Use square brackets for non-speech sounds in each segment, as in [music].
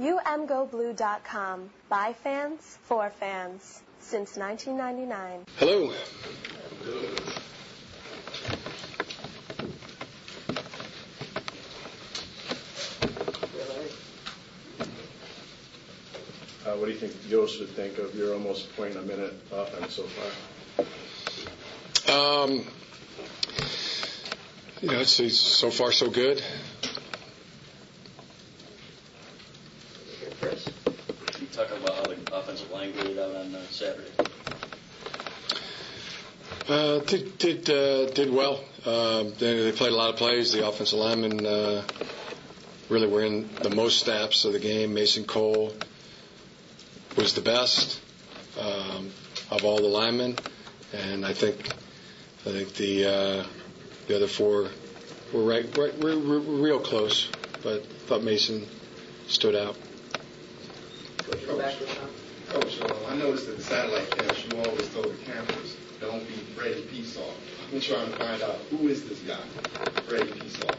UMGoBlue.com. By fans, for fans. Since 1999. Hello. Uh, what do you think Yost would think of your almost point a minute offense so far? Um, you know, it's, it's so far so good. Chris, you talk about how the offensive line graded out on uh, Saturday. Uh, did did uh, did well. Uh, they, they played a lot of plays. The offensive linemen uh, really were in the most snaps of the game. Mason Cole was the best um, of all the linemen, and I think I think the uh, the other four were right, right were, were real close, but thought Mason stood out. Go back to Sean. Coach, uh, I noticed that the satellite cast, you always told the cameras, don't be Freddy P. Soft. I'm trying to find out who is this guy, Freddy P. Soft.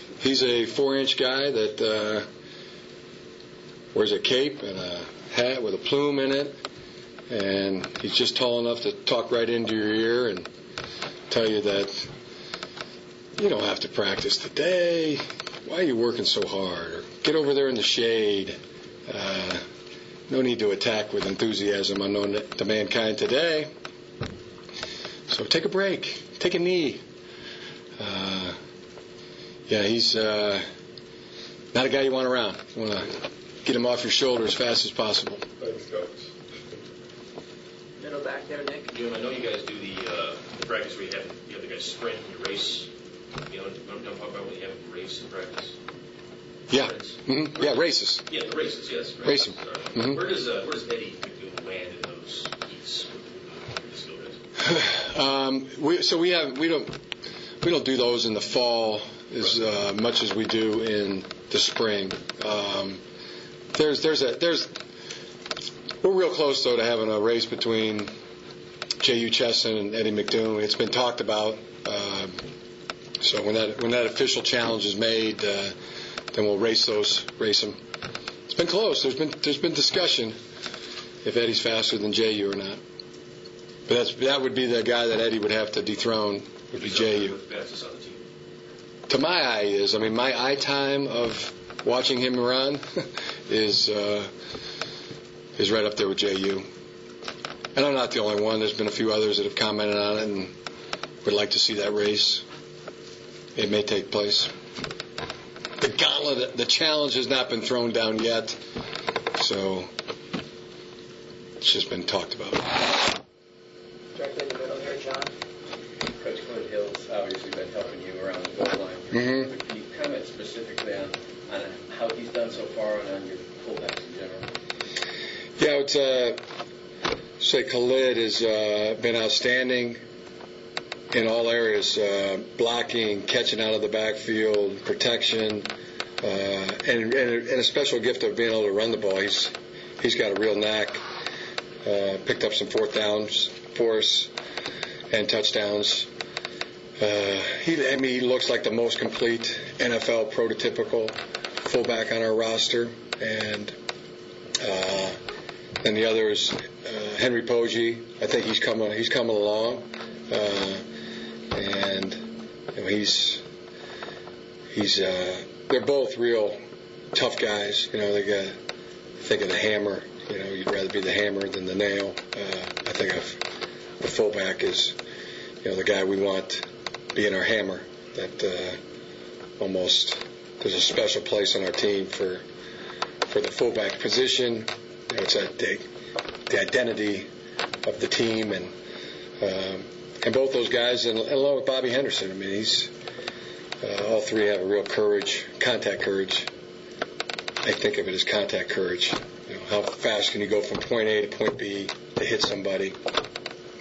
[laughs] He's a four-inch guy that uh, wears a cape and a hat with a plume in it, and he's just tall enough to talk right into your ear and tell you that you don't have to practice today. Why are you working so hard? Or get over there in the shade. No need to attack with enthusiasm unknown to mankind today. So take a break, take a knee. Uh, yeah, he's uh, not a guy you want around. You want to get him off your shoulder as fast as possible. Thanks, Coach. Middle back there, Nick. Jim, I know you guys do the, uh, the practice where you have, the other guys sprint and you race. You know, don't, don't talk about when you have a race and practice. Yeah, Sprints. hmm yeah, races. Yeah, the races, yes. Right. Sorry. Mhm. Where does uh, where does Eddie land in those heats? with the skill guys? Um, we, so we have we don't we don't do those in the fall as uh, much as we do in the spring. Um, there's there's a there's we're real close though to having a race between Jehu Chesson and Eddie McDoom. It's been talked about. Um, so when that when that official challenge is made, uh, then we'll race those race them. It's been close. There's been there's been discussion if Eddie's faster than Jehu or not. But that's, that would be the guy that Eddie would have to dethrone, would be Jehu Fastest on the team. To my eye is, I mean, my eye time of watching him run [laughs] is uh, is right up there with Jehu And I'm not the only one. There's been a few others that have commented on it and would like to see that race. It may take place. The gauntlet, the challenge has not been thrown down yet, so it's just been talked about. Directly in the middle here, John. Coach Khalid Hill's obviously been helping you around the goal line. Mhm. But Can you comment specifically on, on how he's done so far and on your fullbacks in general? Yeah, it's uh, say Khalid has uh, been outstanding in all areas: uh, blocking, catching out of the backfield, protection, uh, and, and, and a special gift of being able to run the ball. He's he's got a real knack. Uh, picked up some fourth downs for us and touchdowns. Uh, he, I mean, he looks like the most complete NFL prototypical fullback on our roster, and uh, and the other is uh, Henry Poggi. I think he's coming. He's coming along, uh, you know, he's he's. Uh, they're both real tough guys. You know, they got think of the hammer. You know, you'd rather be the hammer than the nail. Uh, I think of the fullback is, you know, the guy we want being our hammer. That uh, almost there's a special place on our team for for the fullback position. You know, it's a, the, the identity of the team, and um, and both those guys, and, along with Bobby Henderson. I mean, he's uh, all three have a real courage, contact courage. I think of it as contact courage. You know, how fast can you go from point A to point B to hit somebody?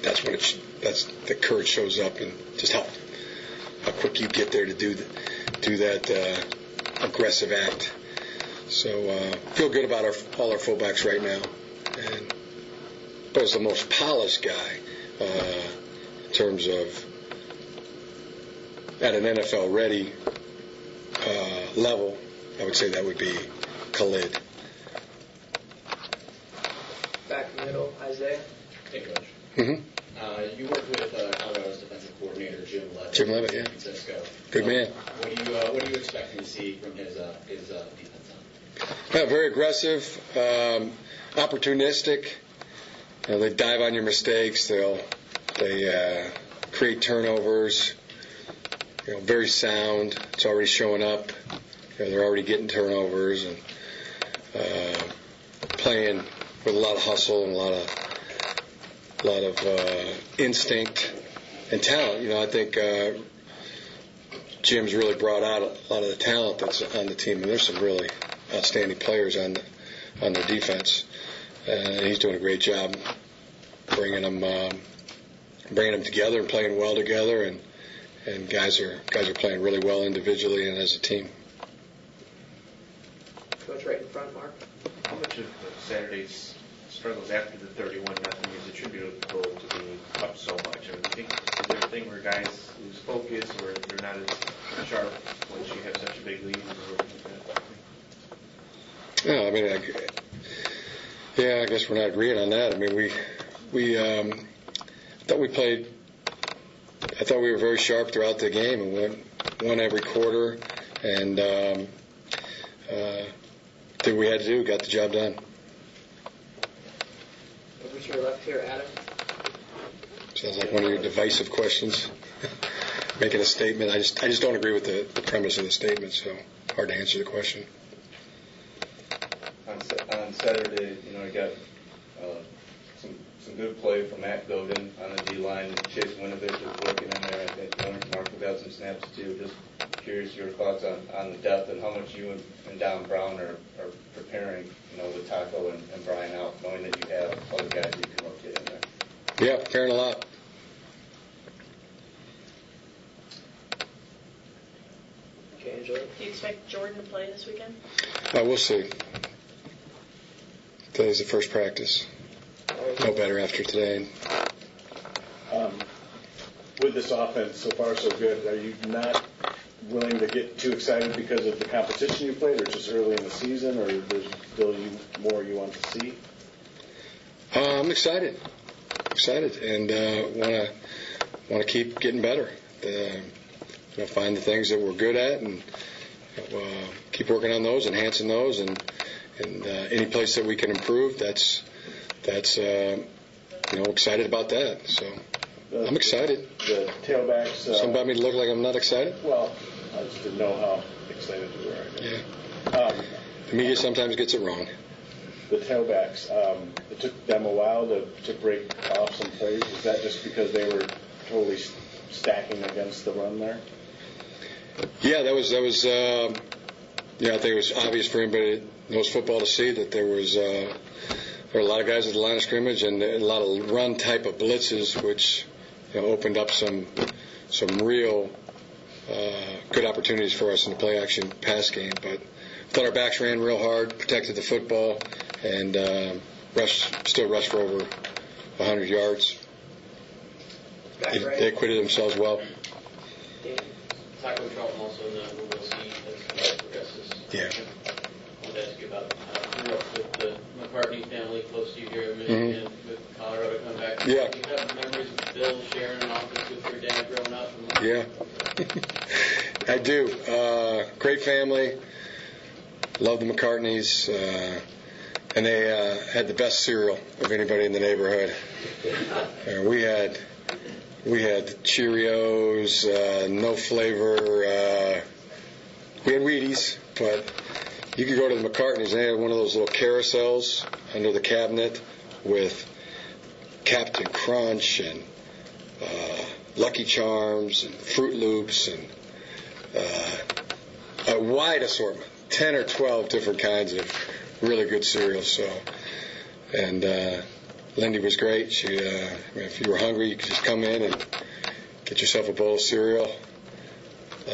That's when it's that's the courage shows up, and just how how quick you get there to do the, do that uh, aggressive act. So uh, feel good about our all our fullbacks right now, and Bo's the most polished guy uh, in terms of at an NFL ready uh, level. I would say that would be Khalid. Back middle, Isaiah. Hey, Coach. hmm Uh, you worked with uh, Colorado's defensive coordinator Jim Leavitt. Jim Leavitt, yeah. San Francisco. Good man. What do you uh, What are you expecting to see from his uh, his uh, defense? Yeah, very aggressive, um, opportunistic. You know, they dive on your mistakes. They'll they uh, create turnovers. You know, very sound. It's already showing up. You know, they're already getting turnovers and uh, playing with a lot of hustle and a lot of a lot of uh, instinct and talent. You know, I think uh, Jim's really brought out a lot of the talent that's on the team, and there's some really outstanding players on the, on their defense. Uh, he's doing a great job bringing them um, bringing them together and playing well together, and and guys are guys are playing really well individually and as a team. Coach right in front, Mark. How much of Saturday's struggles after the 31 nothing is attributable to being up so much? I mean, think, is there a thing where guys lose focus or they're not as sharp once you have such a big lead? Or Yeah, I mean, I, yeah, I guess we're not agreeing on that. I mean, we we um, thought we played. I thought we were very sharp throughout the game and won, won every quarter, and um, uh, did what we had to do, got the job done. Over to your left here, Adam. Sounds like one of your divisive questions. [laughs] Making a statement, I just I just don't agree with the, the premise of the statement, so hard to answer the question. on, on Saturday, you know, I got some some good play from Matt Godin on the D line. Chase Winovich was working in there. I think Leonard Markle got some snaps too. Just curious your thoughts on, on the depth and how much you and, and Don Brown are, are preparing, you know, with Taco and, and Brian out, knowing that you have other guys you can rotate in there. Yeah, preparing a lot. Okay, Angela. Do you expect Jourdan to play this weekend? Uh, we'll see. Today's the first practice. No better after today. Um, with this offense, so far so good, are you not willing to get too excited because of the competition you played, or just early in the season, or there's still you, more you want to see? Uh, I'm excited, excited, and want to want to keep getting better. Uh, you know, find the things that we're good at, and uh, keep working on those, enhancing those, and and uh, any place that we can improve. That's that's uh, you know excited about that. So I'm excited. The tailbacks. Uh, Some about me look like I'm not excited. Well, I just didn't know how excited you were. Yeah. Um, The media sometimes gets it wrong. the tailbacks. Um, it took them a while to, to break off some plays. Is that just because they were totally stacking against the run there? Yeah, that was that was. Uh, yeah, I think it was obvious for anybody that knows football to see that there was uh, there were a lot of guys at the line of scrimmage and a lot of run type of blitzes, which you know, opened up some some real uh, good opportunities for us in the play action pass game. But I thought our backs ran real hard, protected the football, and uh, rushed still rushed for over 100 yards. They, they acquitted themselves well. Dan. Taco Charlton also in the we'll see as it progresses. Yeah. I wanted to ask you about grew up with the McCartney family close to you here in Mhm. Michigan, with Colorado coming back. Yeah. Do you have memories of Bill sharing an office with your dad growing up? Yeah, [laughs] I do. Uh, great family. Love the McCartneys. Uh, and they uh, had the best cereal of anybody in the neighborhood. Uh, we had we had Cheerios, uh, no flavor. Uh, we had Wheaties, but you could go to the McCartneys. They had one of those little carousels under the cabinet with Captain Crunch and uh, Lucky Charms and Froot Loops and uh, a wide assortment, ten or twelve different kinds of really good cereals. So, and uh, Lyndi was great. She, uh, if you were hungry, you could just come in and get yourself a bowl of cereal. Uh,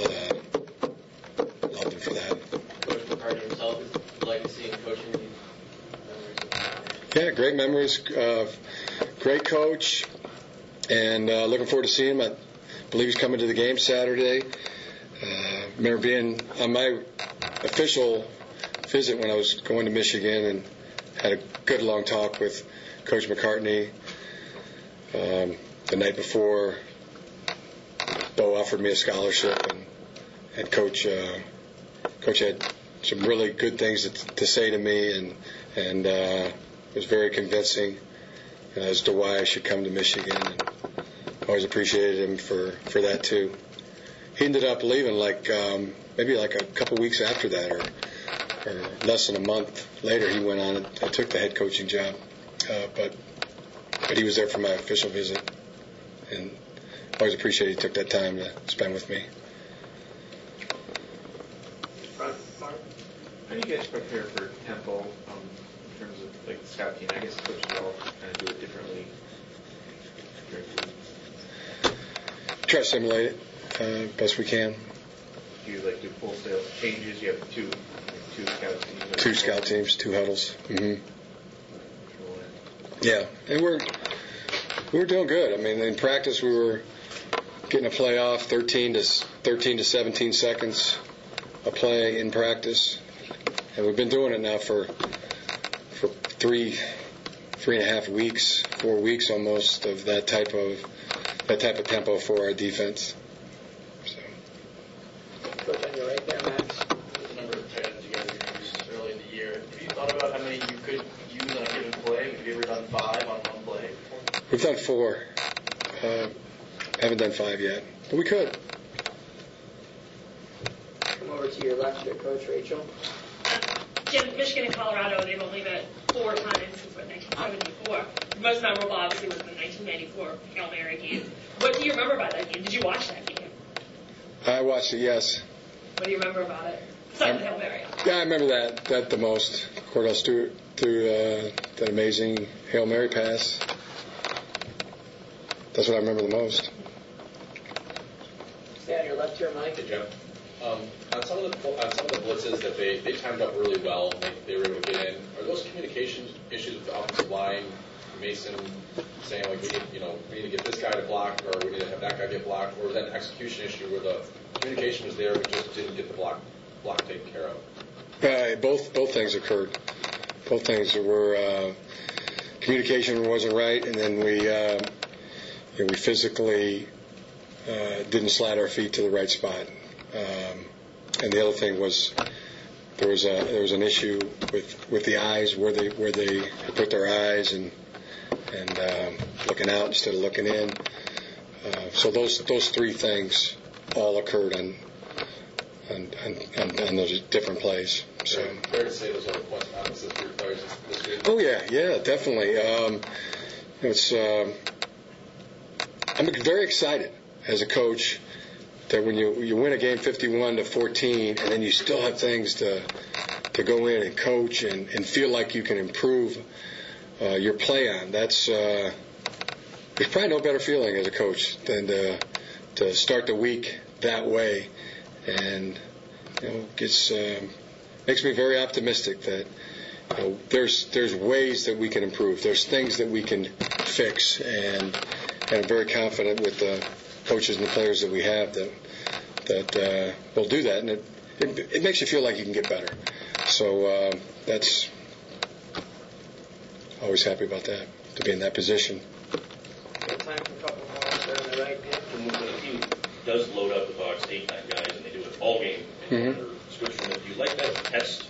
loved him for that. Coach McCartney himself, his legacy in coaching. memories of- Yeah, great memories. Uh, great coach, and uh, looking forward to seeing him. I believe he's coming to the game Saturday. Uh, remember being on my official visit when I was going to Michigan and had a good long talk with Coach McCartney. Um, the night before, Bo offered me a scholarship, and, and Coach uh, Coach had some really good things to, to say to me, and and uh, was very convincing as to why I should come to Michigan. And always appreciated him for for that too. He ended up leaving like um, maybe like a couple weeks after that, or or less than a month later. He went on and took the head coaching job, uh, but but he was there for my official visit, and always appreciated he took that time to spend with me. How do you guys prepare for tempo um, terms of like team? I guess coaches all kind of do it differently. Try to simulate it uh, best we can. Do you like do wholesale changes? You have two two scout teams. Two scout teams, two huddles. hmm Yeah, and we're we were doing good. I mean, in practice we were getting a play off 13 to 13 to 17 seconds a play in practice, and we've been doing it now for three three and a half weeks, four weeks almost of that type of that type of tempo for our defense. Coach on your right there, Max. The number of tight ends you guys are used early in the year. Have you thought about how many you could use on a given play? Have you ever done five on one play before? We've done four. Uh, haven't done five yet, but we could. Come over to your left here, Coach Rachel. Jim, Michigan and Colorado, they've only met four times since what, 1974. The most memorable, obviously, was the 1994 Hail Mary game. What do you remember about that game? Did you watch that game? I watched it. Yes. What do you remember about it? Besides the Hail Mary. Yeah, I remember that that the most. Kordell Stewart threw uh, that amazing hail mary pass. That's what I remember the most. Stay on your left here, Mike. Hey, Jim. Um, on some of the on some of the blitzes that they, they timed up really well, they, they were able to get in. Are those communication issues with the offensive line? Mason saying like we need you know we need to get this guy to block, or we need to have that guy get blocked, or was that an execution issue where the communication was there, we just didn't get the block block taken care of? Uh, both both things occurred. Both things were uh, communication wasn't right, and then we uh, you know, we physically uh, didn't slide our feet to the right spot. Um, and the other thing was there was a there was an issue with with the eyes where they where they put their eyes and and um, looking out instead of looking in. Uh, so those those three things all occurred on on, on, those different plays. So. Fair to say those are the points of emphasis for players this year. Oh yeah, yeah, definitely. Um, it's um, I'm very excited as a coach that when you you win a game 51 to 14, and then you still have things to to go in and coach and, and feel like you can improve uh, your play on. That's uh, there's probably no better feeling as a coach than to to start the week that way, and you know gets um, makes me very optimistic that you know, there's there's ways that we can improve. There's things that we can fix, and, and I'm very confident with the coaches and the players that we have that that uh, will do that, and it, it it makes you feel like you can get better. So uh, that's always happy about that to be in that position. Time for a couple more. Start on the right here. And when the team does load up the box eight, nine guys, and they do it all game, and Mhm. switch from it, do you like that test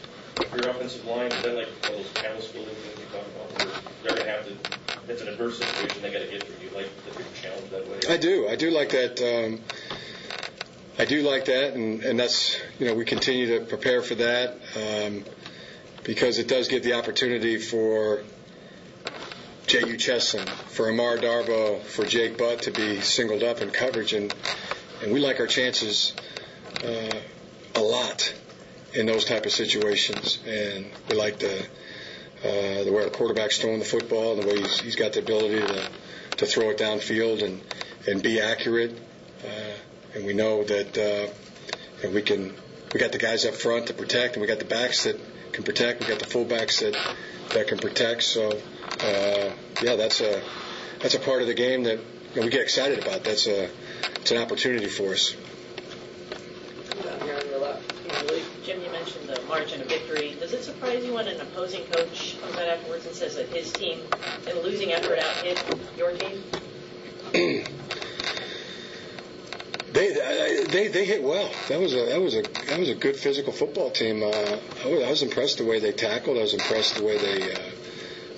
for your offensive line? Is that like all those panel building things you talk about? Where they're going to have to, if it's an adverse situation, they got to get through. Do you like that you're challenged that way? I do. I do like that. Um, I do like that, and, and that's you know we continue to prepare for that um, because it does give the opportunity for Jehu Chesson, for Amara Darboh, for Jake Butt to be singled up in coverage, and and we like our chances uh, a lot in those type of situations, and we like the uh, the way our quarterback's throwing the football, the way he's, he's got the ability to to throw it downfield and and be accurate. Uh, and we know that uh, and we can we got the guys up front to protect, and we got the backs that can protect. We got the fullbacks that that can protect. So uh, yeah, that's a that's a part of the game that you know, we get excited about. That's a it's an opportunity for us. Down here on your left. Usually. Jim, you mentioned the margin of victory victory. Does it surprise you when an opposing coach comes out afterwards and says that his team, in losing effort, out hit your team? [clears throat] They, they they hit well. That was a that was a that was a good physical football team. Uh, I, was, I was impressed the way they tackled. I was impressed the way they uh,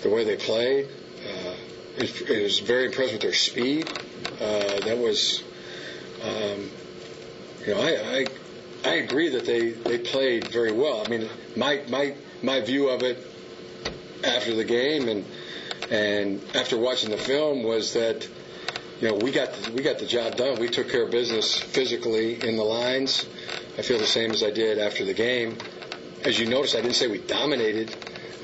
the way they played. Uh, it, it was very impressed with their speed. Uh, that was, um, you know, I, I I agree that they they played very well. I mean, my my my view of it after the game and and after watching the film was that you know, we got we got the job done. We took care of business physically in the lines. I feel the same as I did after the game. As you noticed, I didn't say we dominated,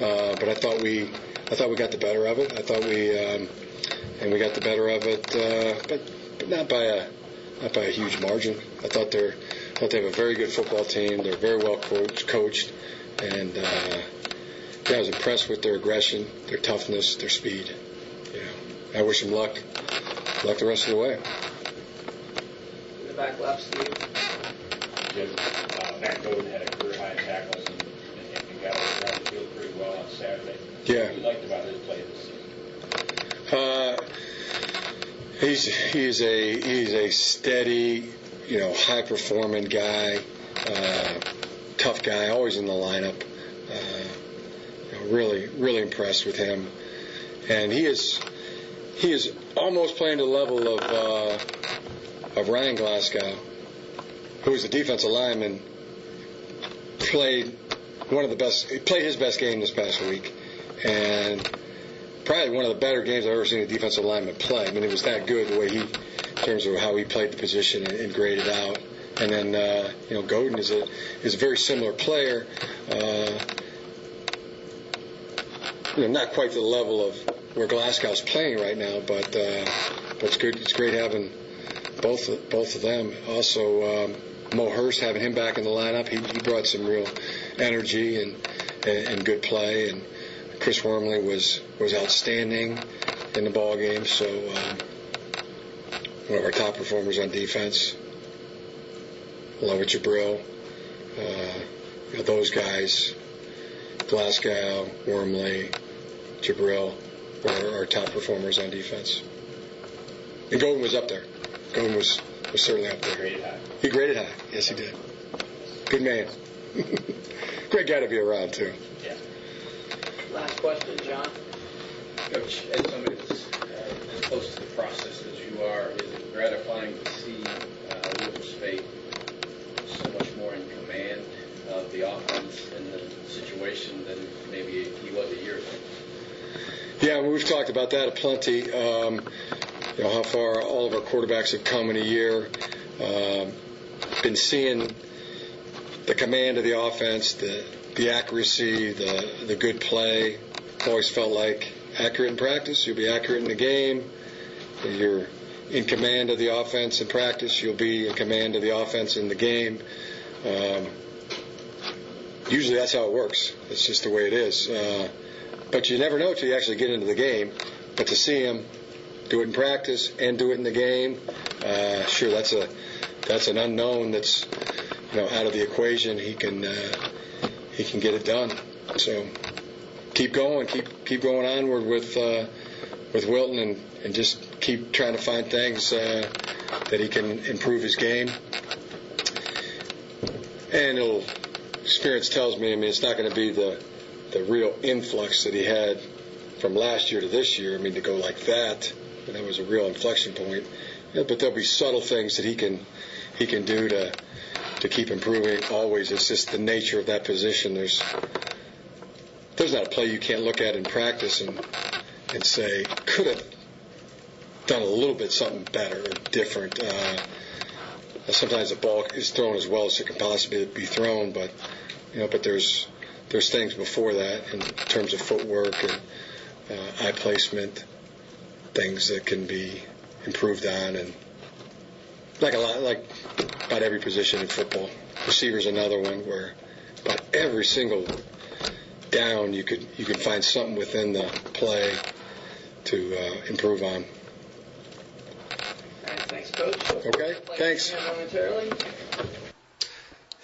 uh, but I thought we I thought we got the better of it. I thought we um, and we got the better of it, uh, but but not by a not by a huge margin. I thought they're I thought they have a very good football team. They're very well coached, coached and uh, yeah, I was impressed with their aggression, their toughness, their speed. Yeah, I wish them luck luck the rest of the way. In the back left, Steve. Jim, uh, Matt Godin had a career high in tackles and, and, and got around the field pretty well on Saturday. Yeah. What you liked about his play this season? Uh, he's he's a he's a steady, you know, high performing guy, uh, tough guy, always in the lineup. Uh, you know, really really impressed with him, and he is he is almost playing to the level of uh, of Ryan Glasgow, who was the defensive lineman, played one of the best, played his best game this past week, and probably one of the better games I've ever seen a defensive lineman play. I mean, it was that good the way he, in terms of how he played the position and, and graded out. And then, uh, you know, Godin is a is a very similar player. Uh, you know, not quite the level of where Glasgow's playing right now, but uh, but it's good. It's great having both of, both of them. Also, um, Mo Hurst having him back in the lineup, he, he brought some real energy and, and and good play. And Chris Wormley was was outstanding in the ball game. So um, one of our top performers on defense. Along with Jabrill, uh, you know, those guys, Glasgow, Wormley, Jabrill, were our top performers on defense. And Godin was up there. Godin was, was certainly up there. Graded high. He graded high. Yes, he did. Good man. [laughs] Great guy to be around, too. Yeah. Last question, John. Coach, as somebody that's uh, as close to the process as you are, is it gratifying to see uh, Wilton Speight so much more in command of the offense and the situation than maybe he was a year ago? Yeah, we've talked about that a plenty. Um, you know how far all of our quarterbacks have come in a year. Um, been seeing the command of the offense, the the accuracy, the the good play. Always felt like accurate in practice, you'll be accurate in the game. You're in command of the offense in practice, you'll be in command of the offense in the game. Um, usually that's how it works. It's just the way it is. Uh, but you never know until you actually get into the game. But to see him do it in practice and do it in the game, uh, sure, that's a that's an unknown that's you know out of the equation. He can uh, he can get it done. So keep going, keep keep going onward with uh, with Wilton, and, and just keep trying to find things uh, that he can improve his game. And it'll experience tells me, I mean, it's not going to be the the real influx that he had from last year to this year. I mean, to go like that, that was a real inflection point. Yeah, but there'll be subtle things that he can he can do to to keep improving. Always, it's just the nature of that position. There's there's not a play you can't look at in practice and and say could have done a little bit something better or different. Uh, sometimes the ball is thrown as well as it can possibly be thrown, but you know, but there's there's things before that in terms of footwork and uh, eye placement, things that can be improved on, and like a lot, like about every position in football. Receiver's another one where about every single down you could you could find something within the play to uh, improve on. Right, thanks, Coach. Okay, thanks.